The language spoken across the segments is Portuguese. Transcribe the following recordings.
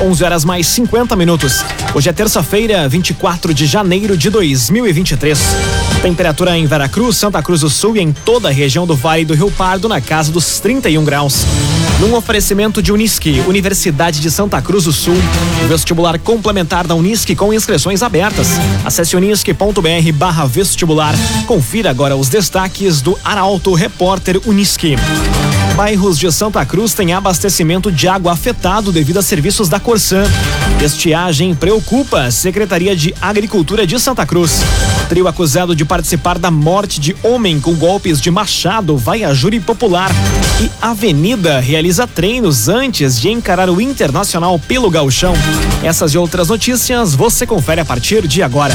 11 horas mais 50 minutos. Hoje é terça-feira, 24 de janeiro de 2023. Temperatura em Veracruz, Santa Cruz do Sul e em toda a região do Vale do Rio Pardo na casa dos 31 graus. Num oferecimento de Unisque, Universidade de Santa Cruz do Sul, vestibular complementar da Unisque com inscrições abertas. Acesse unisque.br barra vestibular. Confira agora os destaques do Arauto Repórter Unisque. Bairros de Santa Cruz têm abastecimento de água afetado devido a serviços da Corsã. Estiagem preocupa a Secretaria de Agricultura de Santa Cruz. Trio acusado de participar da morte de homem com golpes de machado vai a júri popular. E Avenida realiza treinos antes de encarar o Internacional pelo Gauchão. Essas e outras notícias você confere a partir de agora.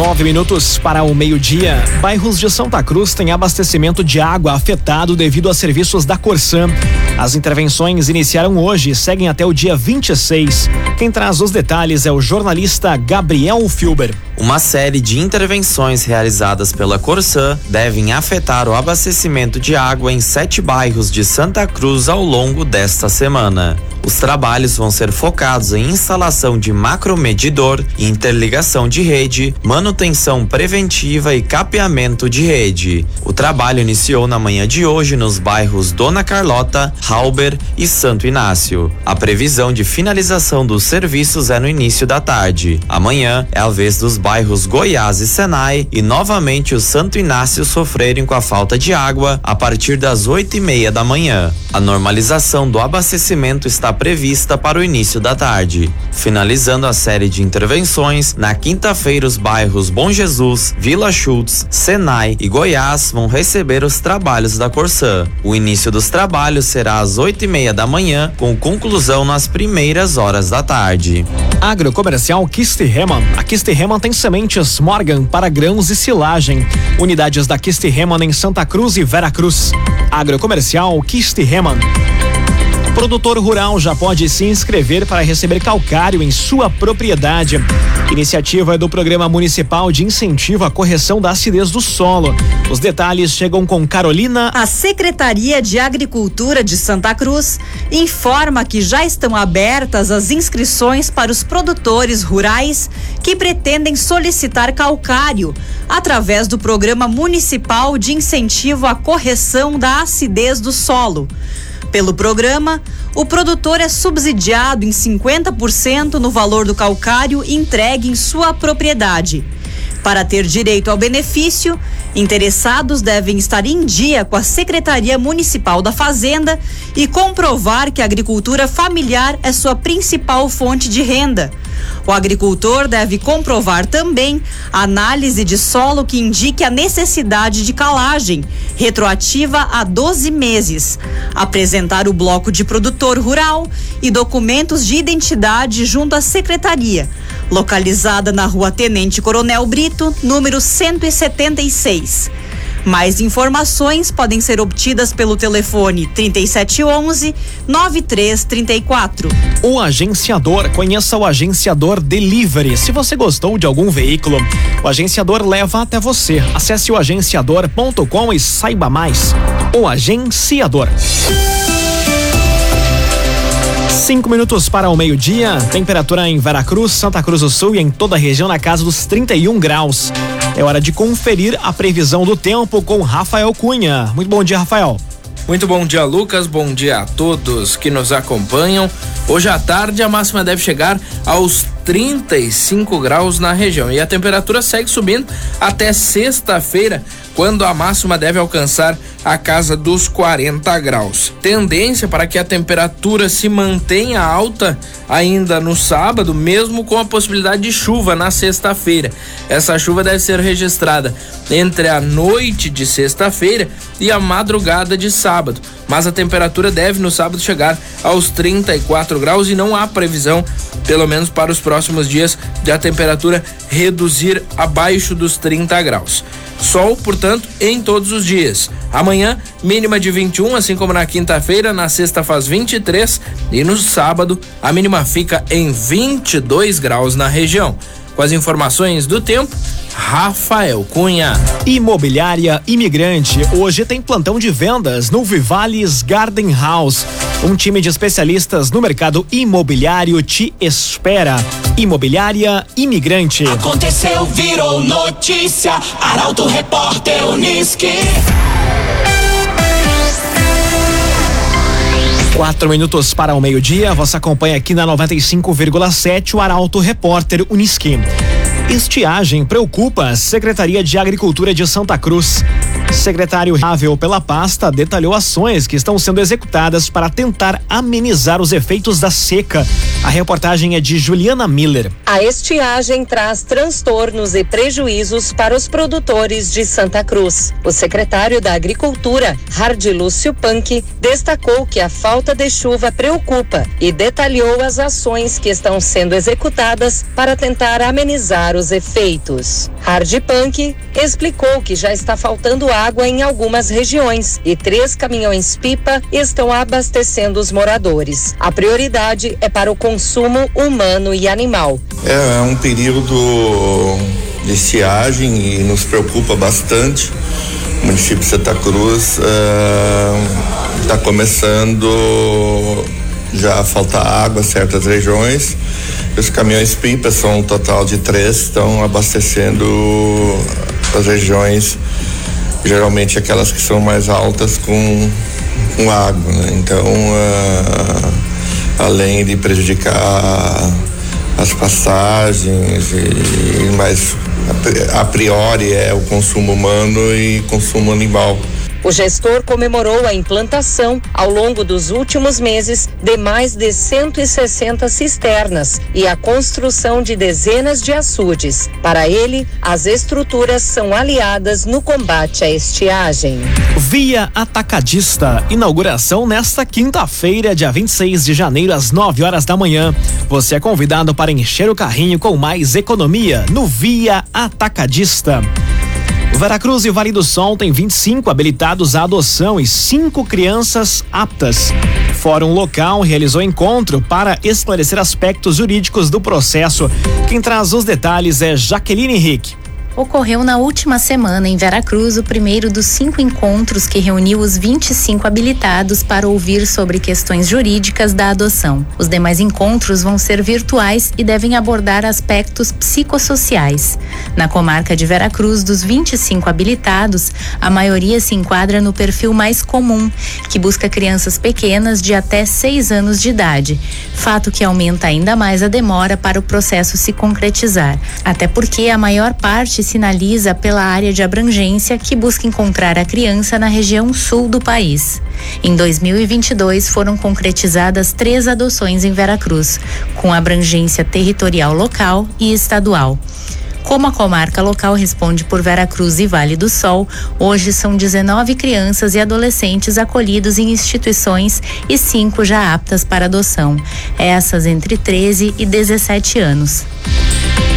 Nove minutos para o meio-dia. Bairros de Santa Cruz têm abastecimento de água afetado devido a serviços da Corsã. As intervenções iniciaram hoje e seguem até o dia 26. Quem traz os detalhes é o jornalista Gabriel Filber. Uma série de intervenções realizadas pela Corsã devem afetar o abastecimento de água em sete bairros de Santa Cruz ao longo desta semana. Os trabalhos vão ser focados em instalação de macromedidor, interligação de rede, manutenção preventiva e capeamento de rede. O trabalho iniciou na manhã de hoje nos bairros Dona Carlota, Halber e Santo Inácio. A previsão de finalização dos serviços é no início da tarde. Amanhã é a vez dos bairros Goiás e Senai e novamente o Santo Inácio sofrerem com a falta de água a partir das oito e meia da manhã. A normalização do abastecimento está prevista para o início da tarde. Finalizando a série de intervenções, na quinta-feira os bairros Bom Jesus, Vila Schultz, Senai e Goiás vão receber os trabalhos da Corsã. O início dos trabalhos será às oito e meia da manhã, com conclusão nas primeiras horas da tarde. Agrocomercial Kistihemann. A Kistihemann tem sementes Morgan para grãos e silagem. Unidades da Kistihemann em Santa Cruz e Veracruz. Agrocomercial Kistihemann. Produtor rural já pode se inscrever para receber calcário em sua propriedade. Iniciativa do Programa Municipal de Incentivo à Correção da Acidez do Solo. Os detalhes chegam com Carolina. A Secretaria de Agricultura de Santa Cruz informa que já estão abertas as inscrições para os produtores rurais que pretendem solicitar calcário através do Programa Municipal de Incentivo à Correção da Acidez do Solo. Pelo programa, o produtor é subsidiado em 50% no valor do calcário entregue em sua propriedade. Para ter direito ao benefício, interessados devem estar em dia com a Secretaria Municipal da Fazenda e comprovar que a agricultura familiar é sua principal fonte de renda. O agricultor deve comprovar também análise de solo que indique a necessidade de calagem, retroativa a 12 meses, apresentar o bloco de produtor rural e documentos de identidade junto à secretaria, localizada na Rua Tenente Coronel Brito, número 176. Mais informações podem ser obtidas pelo telefone 3711 9334. O agenciador, conheça o agenciador Delivery. Se você gostou de algum veículo, o agenciador leva até você. Acesse o agenciador.com e saiba mais. O agenciador. Cinco minutos para o meio-dia. Temperatura em Veracruz, Santa Cruz do Sul e em toda a região na casa dos 31 graus. É hora de conferir a previsão do tempo com Rafael Cunha. Muito bom dia, Rafael. Muito bom dia, Lucas. Bom dia a todos que nos acompanham. Hoje à tarde a máxima deve chegar aos 35 graus na região e a temperatura segue subindo até sexta-feira quando a máxima deve alcançar a casa dos 40 graus. Tendência para que a temperatura se mantenha alta ainda no sábado, mesmo com a possibilidade de chuva na sexta-feira. Essa chuva deve ser registrada entre a noite de sexta-feira e a madrugada de sábado, mas a temperatura deve no sábado chegar aos 34 graus e não há previsão, pelo menos para os próximos dias, de a temperatura reduzir abaixo dos 30 graus. Sol, portanto, em todos os dias. Amanhã, mínima de 21, assim como na quinta-feira, na sexta faz 23 e no sábado a mínima fica em 22 graus na região. Com as informações do tempo, Rafael Cunha. Imobiliária Imigrante. Hoje tem plantão de vendas no Vivales Garden House. Um time de especialistas no mercado imobiliário te espera. Imobiliária Imigrante. Aconteceu, virou notícia. Arauto Repórter Uniski. Quatro minutos para o meio-dia. Você acompanha aqui na 95,7 o Arauto Repórter Uniski. Estiagem preocupa a Secretaria de Agricultura de Santa Cruz. Secretário Rável pela pasta detalhou ações que estão sendo executadas para tentar amenizar os efeitos da seca. A reportagem é de Juliana Miller. A estiagem traz transtornos e prejuízos para os produtores de Santa Cruz. O secretário da Agricultura, Hardilúcio Punk, destacou que a falta de chuva preocupa e detalhou as ações que estão sendo executadas para tentar amenizar os efeitos. Hard Punk explicou que já está faltando água em algumas regiões e três caminhões-pipa estão abastecendo os moradores. A prioridade é para o consumo humano e animal. É, é um período de estiagem e nos preocupa bastante. O município de Santa Cruz está uh, começando já faltar água em certas regiões. Os caminhões pipa são um total de três, estão abastecendo as regiões geralmente aquelas que são mais altas com, com água, né? Então, uh, além de prejudicar as passagens e mais a priori é o consumo humano e consumo animal. O gestor comemorou a implantação, ao longo dos últimos meses, de mais de 160 cisternas e a construção de dezenas de açudes. Para ele, as estruturas são aliadas no combate à estiagem. Via Atacadista, inauguração nesta quinta-feira, dia 26 de janeiro, às 9 horas da manhã. Você é convidado para encher o carrinho com mais economia no Via Atacadista. Veracruz e Vale do Sol tem 25 habilitados à adoção e cinco crianças aptas. Fórum local realizou encontro para esclarecer aspectos jurídicos do processo. Quem traz os detalhes é Jaqueline Henrique ocorreu na última semana em Veracruz o primeiro dos cinco encontros que reuniu os 25 habilitados para ouvir sobre questões jurídicas da adoção. Os demais encontros vão ser virtuais e devem abordar aspectos psicossociais. Na comarca de Veracruz, dos 25 habilitados, a maioria se enquadra no perfil mais comum, que busca crianças pequenas de até seis anos de idade, fato que aumenta ainda mais a demora para o processo se concretizar, até porque a maior parte sinaliza pela área de abrangência que busca encontrar a criança na região sul do país. Em 2022 foram concretizadas três adoções em Veracruz, com abrangência territorial local e estadual. Como a comarca local responde por Veracruz e Vale do Sol, hoje são 19 crianças e adolescentes acolhidos em instituições e cinco já aptas para adoção, essas entre 13 e 17 anos.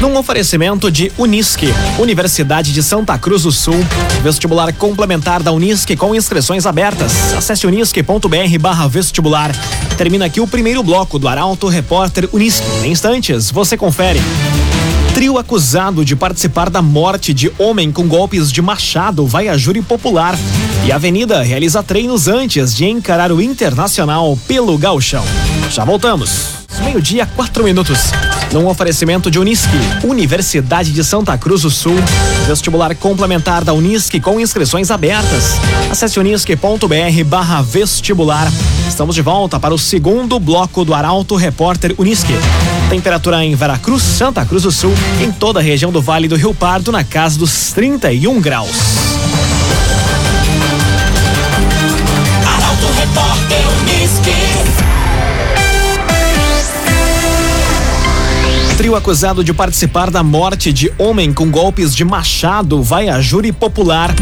Num oferecimento de Unisque, Universidade de Santa Cruz do Sul, vestibular complementar da Unisque com inscrições abertas. Acesse unisque.br vestibular. Termina aqui o primeiro bloco do Arauto Repórter Unisque. Em instantes, você confere. Trio acusado de participar da morte de homem com golpes de machado vai a júri popular. E a Avenida realiza treinos antes de encarar o Internacional pelo Gauchão. Já voltamos. Meio-dia, quatro minutos. Num oferecimento de Unisque, Universidade de Santa Cruz do Sul. Vestibular complementar da Unisque com inscrições abertas. Acesse unisque.br vestibular. Estamos de volta para o segundo bloco do Arauto Repórter Unisque. Temperatura em Veracruz, Santa Cruz do Sul, em toda a região do Vale do Rio Pardo, na casa dos 31 graus. E o acusado de participar da morte de homem com golpes de machado vai a júri popular.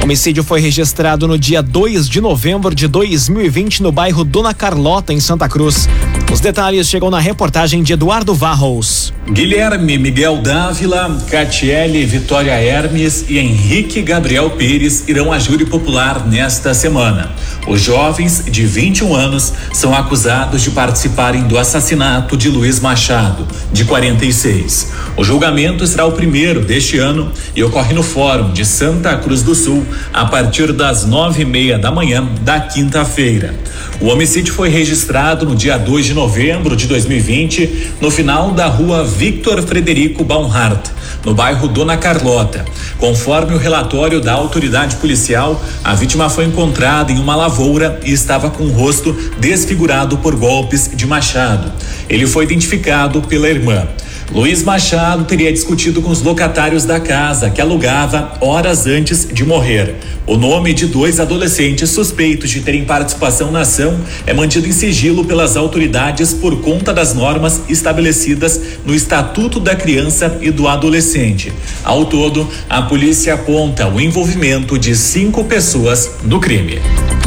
O homicídio foi registrado no dia 2 de novembro de 2020 no bairro Dona Carlota, em Santa Cruz. Os detalhes chegam na reportagem de Eduardo Varros. Guilherme Miguel Dávila, Catiele Vitória Hermes e Henrique Gabriel Pires irão a júri popular nesta semana. Os jovens de 21 anos são acusados de participarem do assassinato de Luiz Machado, de 46. O julgamento será o primeiro deste ano e ocorre no Fórum de Santa Cruz do Sul a partir das nove e meia da manhã da quinta-feira. O homicídio foi registrado no dia 2 de novembro de 2020, no final da rua Victor Frederico Baumhart, no bairro Dona Carlota. Conforme o relatório da autoridade policial, a vítima foi encontrada em uma lavoura e estava com o rosto desfigurado por golpes de machado. Ele foi identificado pela irmã. Luiz Machado teria discutido com os locatários da casa que alugava horas antes de morrer. O nome de dois adolescentes suspeitos de terem participação na ação é mantido em sigilo pelas autoridades por conta das normas estabelecidas no Estatuto da Criança e do Adolescente. Ao todo, a polícia aponta o envolvimento de cinco pessoas no crime.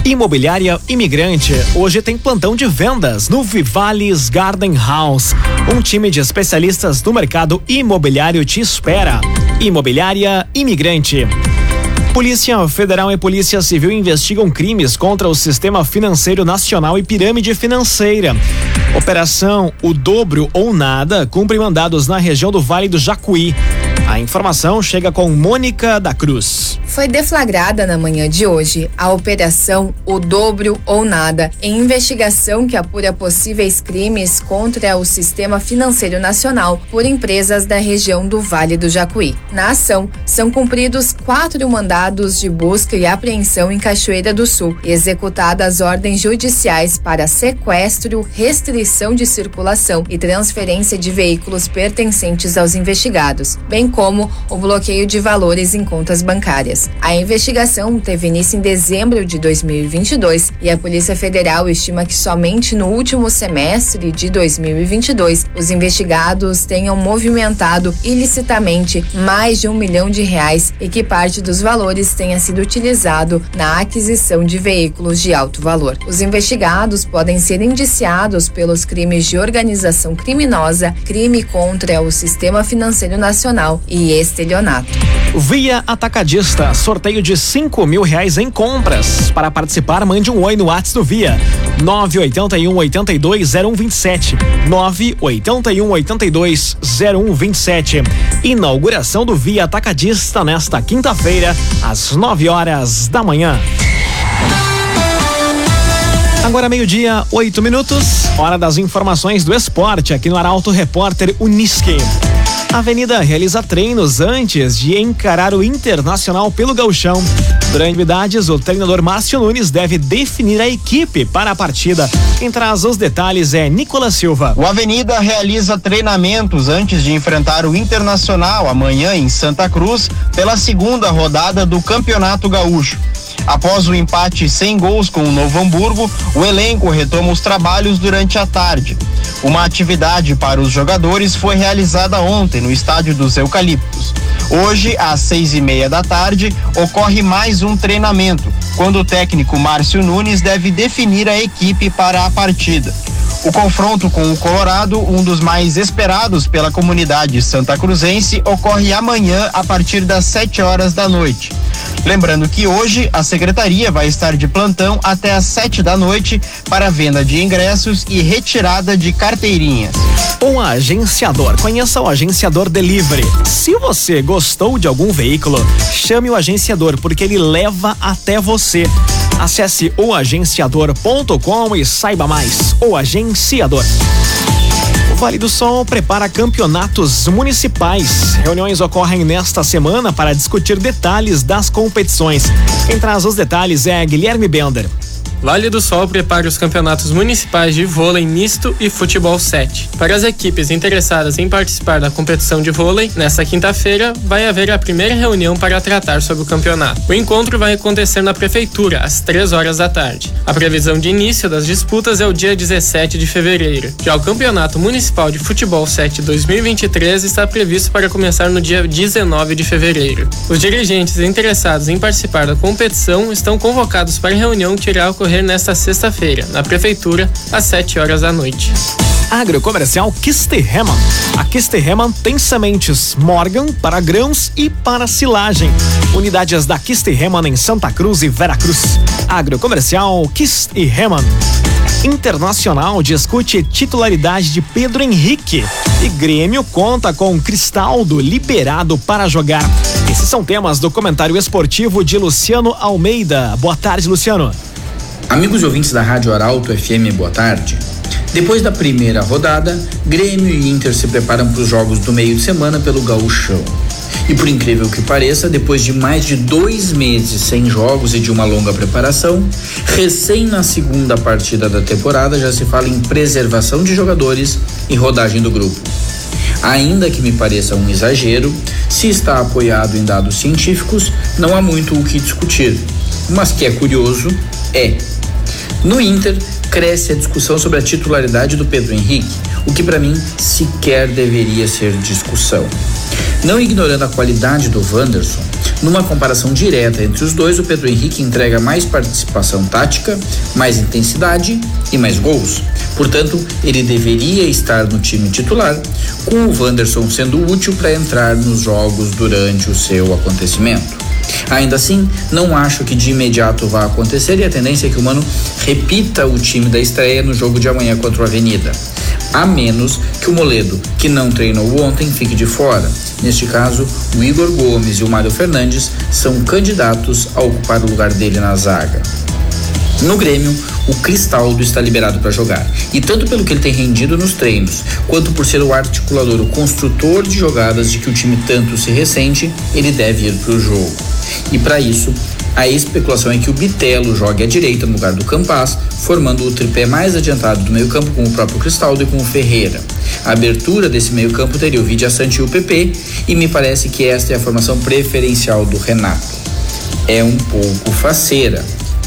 Imobiliária Imigrante hoje tem plantão de vendas no Vivales Garden House. Um time de especialistas do mercado imobiliário te espera. Imobiliária Imigrante. Polícia Federal e Polícia Civil investigam crimes contra o sistema financeiro nacional e pirâmide financeira. Operação O Dobro ou Nada cumpre mandados na região do Vale do Jacuí. A informação chega com Mônica da Cruz. Foi deflagrada na manhã de hoje a operação O Dobro ou Nada, em investigação que apura possíveis crimes contra o sistema financeiro nacional por empresas da região do Vale do Jacuí. Na ação, são cumpridos quatro mandados de busca e apreensão em Cachoeira do Sul executadas ordens judiciais para sequestro, restrição de circulação e transferência de veículos pertencentes aos investigados, bem como o bloqueio de valores em contas bancárias. A investigação teve início em dezembro de 2022 e a Polícia Federal estima que somente no último semestre de 2022 os investigados tenham movimentado ilicitamente mais de um milhão de reais e que parte dos valores tenha sido utilizado na aquisição de veículos de alto valor. Os investigados podem ser indiciados pelos crimes de organização criminosa, crime contra o sistema financeiro nacional e estelionato. Via Atacadista, sorteio de cinco mil reais em compras. Para participar, mande um oi no WhatsApp do Via. 981 82 0127. 981 82 0127. Inauguração do Via Atacadista nesta quinta-feira, às 9 horas da manhã. Agora meio-dia, oito minutos, hora das informações do esporte aqui no Arauto Repórter Unisque. A Avenida realiza treinos antes de encarar o Internacional pelo Gauchão. Durante atividades, o treinador Márcio Nunes deve definir a equipe para a partida. Quem traz os detalhes é Nicolas Silva. O Avenida realiza treinamentos antes de enfrentar o Internacional amanhã em Santa Cruz pela segunda rodada do Campeonato Gaúcho. Após o empate sem gols com o Novo Hamburgo, o elenco retoma os trabalhos durante a tarde. Uma atividade para os jogadores foi realizada ontem no estádio dos Eucaliptos. Hoje, às seis e meia da tarde, ocorre mais um treinamento, quando o técnico Márcio Nunes deve definir a equipe para a partida. O confronto com o Colorado, um dos mais esperados pela comunidade santa cruzense, ocorre amanhã a partir das 7 horas da noite. Lembrando que hoje a secretaria vai estar de plantão até às 7 da noite para venda de ingressos e retirada de carteirinhas. Um agenciador. Conheça o agenciador Delivery. Se você gostou de algum veículo, chame o agenciador porque ele leva até você. Acesse oagenciador.com e saiba mais. O Agenciador. O Vale do Sol prepara campeonatos municipais. Reuniões ocorrem nesta semana para discutir detalhes das competições. Quem traz os detalhes é Guilherme Bender. Vale do Sol prepara os campeonatos municipais de vôlei misto e futebol 7. Para as equipes interessadas em participar da competição de vôlei, nesta quinta-feira vai haver a primeira reunião para tratar sobre o campeonato. O encontro vai acontecer na prefeitura às 3 horas da tarde. A previsão de início das disputas é o dia 17 de fevereiro. Já o Campeonato Municipal de Futebol 7 2023 está previsto para começar no dia 19 de fevereiro. Os dirigentes interessados em participar da competição estão convocados para a reunião que irá ocorrer nesta sexta-feira, na Prefeitura, às 7 horas da noite. Agrocomercial Kisterreman. A Kisterreman tem sementes Morgan para grãos e para silagem. Unidades da Kisterreman em Santa Cruz e Veracruz. Agrocomercial Kisterreman. Internacional discute titularidade de Pedro Henrique. E Grêmio conta com Cristaldo liberado para jogar. Esses são temas do comentário esportivo de Luciano Almeida. Boa tarde, Luciano. Amigos ouvintes da Rádio Arauto FM, boa tarde. Depois da primeira rodada, Grêmio e Inter se preparam para os jogos do meio de semana pelo Gauchão. E por incrível que pareça, depois de mais de dois meses sem jogos e de uma longa preparação, recém na segunda partida da temporada já se fala em preservação de jogadores e rodagem do grupo. Ainda que me pareça um exagero, se está apoiado em dados científicos, não há muito o que discutir. Mas que é curioso é. No Inter, cresce a discussão sobre a titularidade do Pedro Henrique, o que para mim sequer deveria ser discussão. Não ignorando a qualidade do Wanderson, numa comparação direta entre os dois, o Pedro Henrique entrega mais participação tática, mais intensidade e mais gols. Portanto, ele deveria estar no time titular, com o Wanderson sendo útil para entrar nos jogos durante o seu acontecimento. Ainda assim, não acho que de imediato vá acontecer e a tendência é que o Mano repita o time da estreia no jogo de amanhã contra o Avenida. A menos que o Moledo, que não treinou ontem, fique de fora. Neste caso, o Igor Gomes e o Mário Fernandes são candidatos a ocupar o lugar dele na zaga. No Grêmio, o Cristaldo está liberado para jogar. E tanto pelo que ele tem rendido nos treinos, quanto por ser o articulador, o construtor de jogadas de que o time tanto se ressente, ele deve ir para o jogo. E para isso, a especulação é que o Bitelo jogue à direita no lugar do Campas, formando o tripé mais adiantado do meio-campo com o próprio Cristaldo e com o Ferreira. A abertura desse meio-campo teria o Vidia Sante e o PP, e me parece que esta é a formação preferencial do Renato. É um pouco faceira,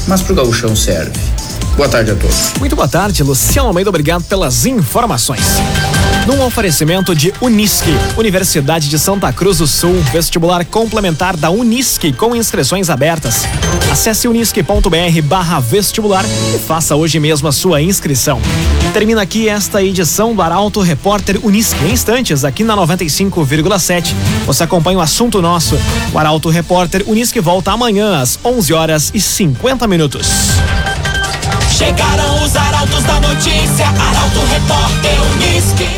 mas pro gauchão serve. Boa tarde a todos. Muito boa tarde, Luciano Almeida, obrigado pelas informações. Num oferecimento de Unisque, Universidade de Santa Cruz do Sul, vestibular complementar da Unisque com inscrições abertas. Acesse unisque.br vestibular e faça hoje mesmo a sua inscrição. Termina aqui esta edição do Arauto Repórter Unisque. Em instantes, aqui na 95,7, você acompanha o assunto nosso. O Arauto Repórter Unisque volta amanhã às 11 horas e 50 minutos. Chegaram os arautos da notícia, Arauto Repórter Unisque.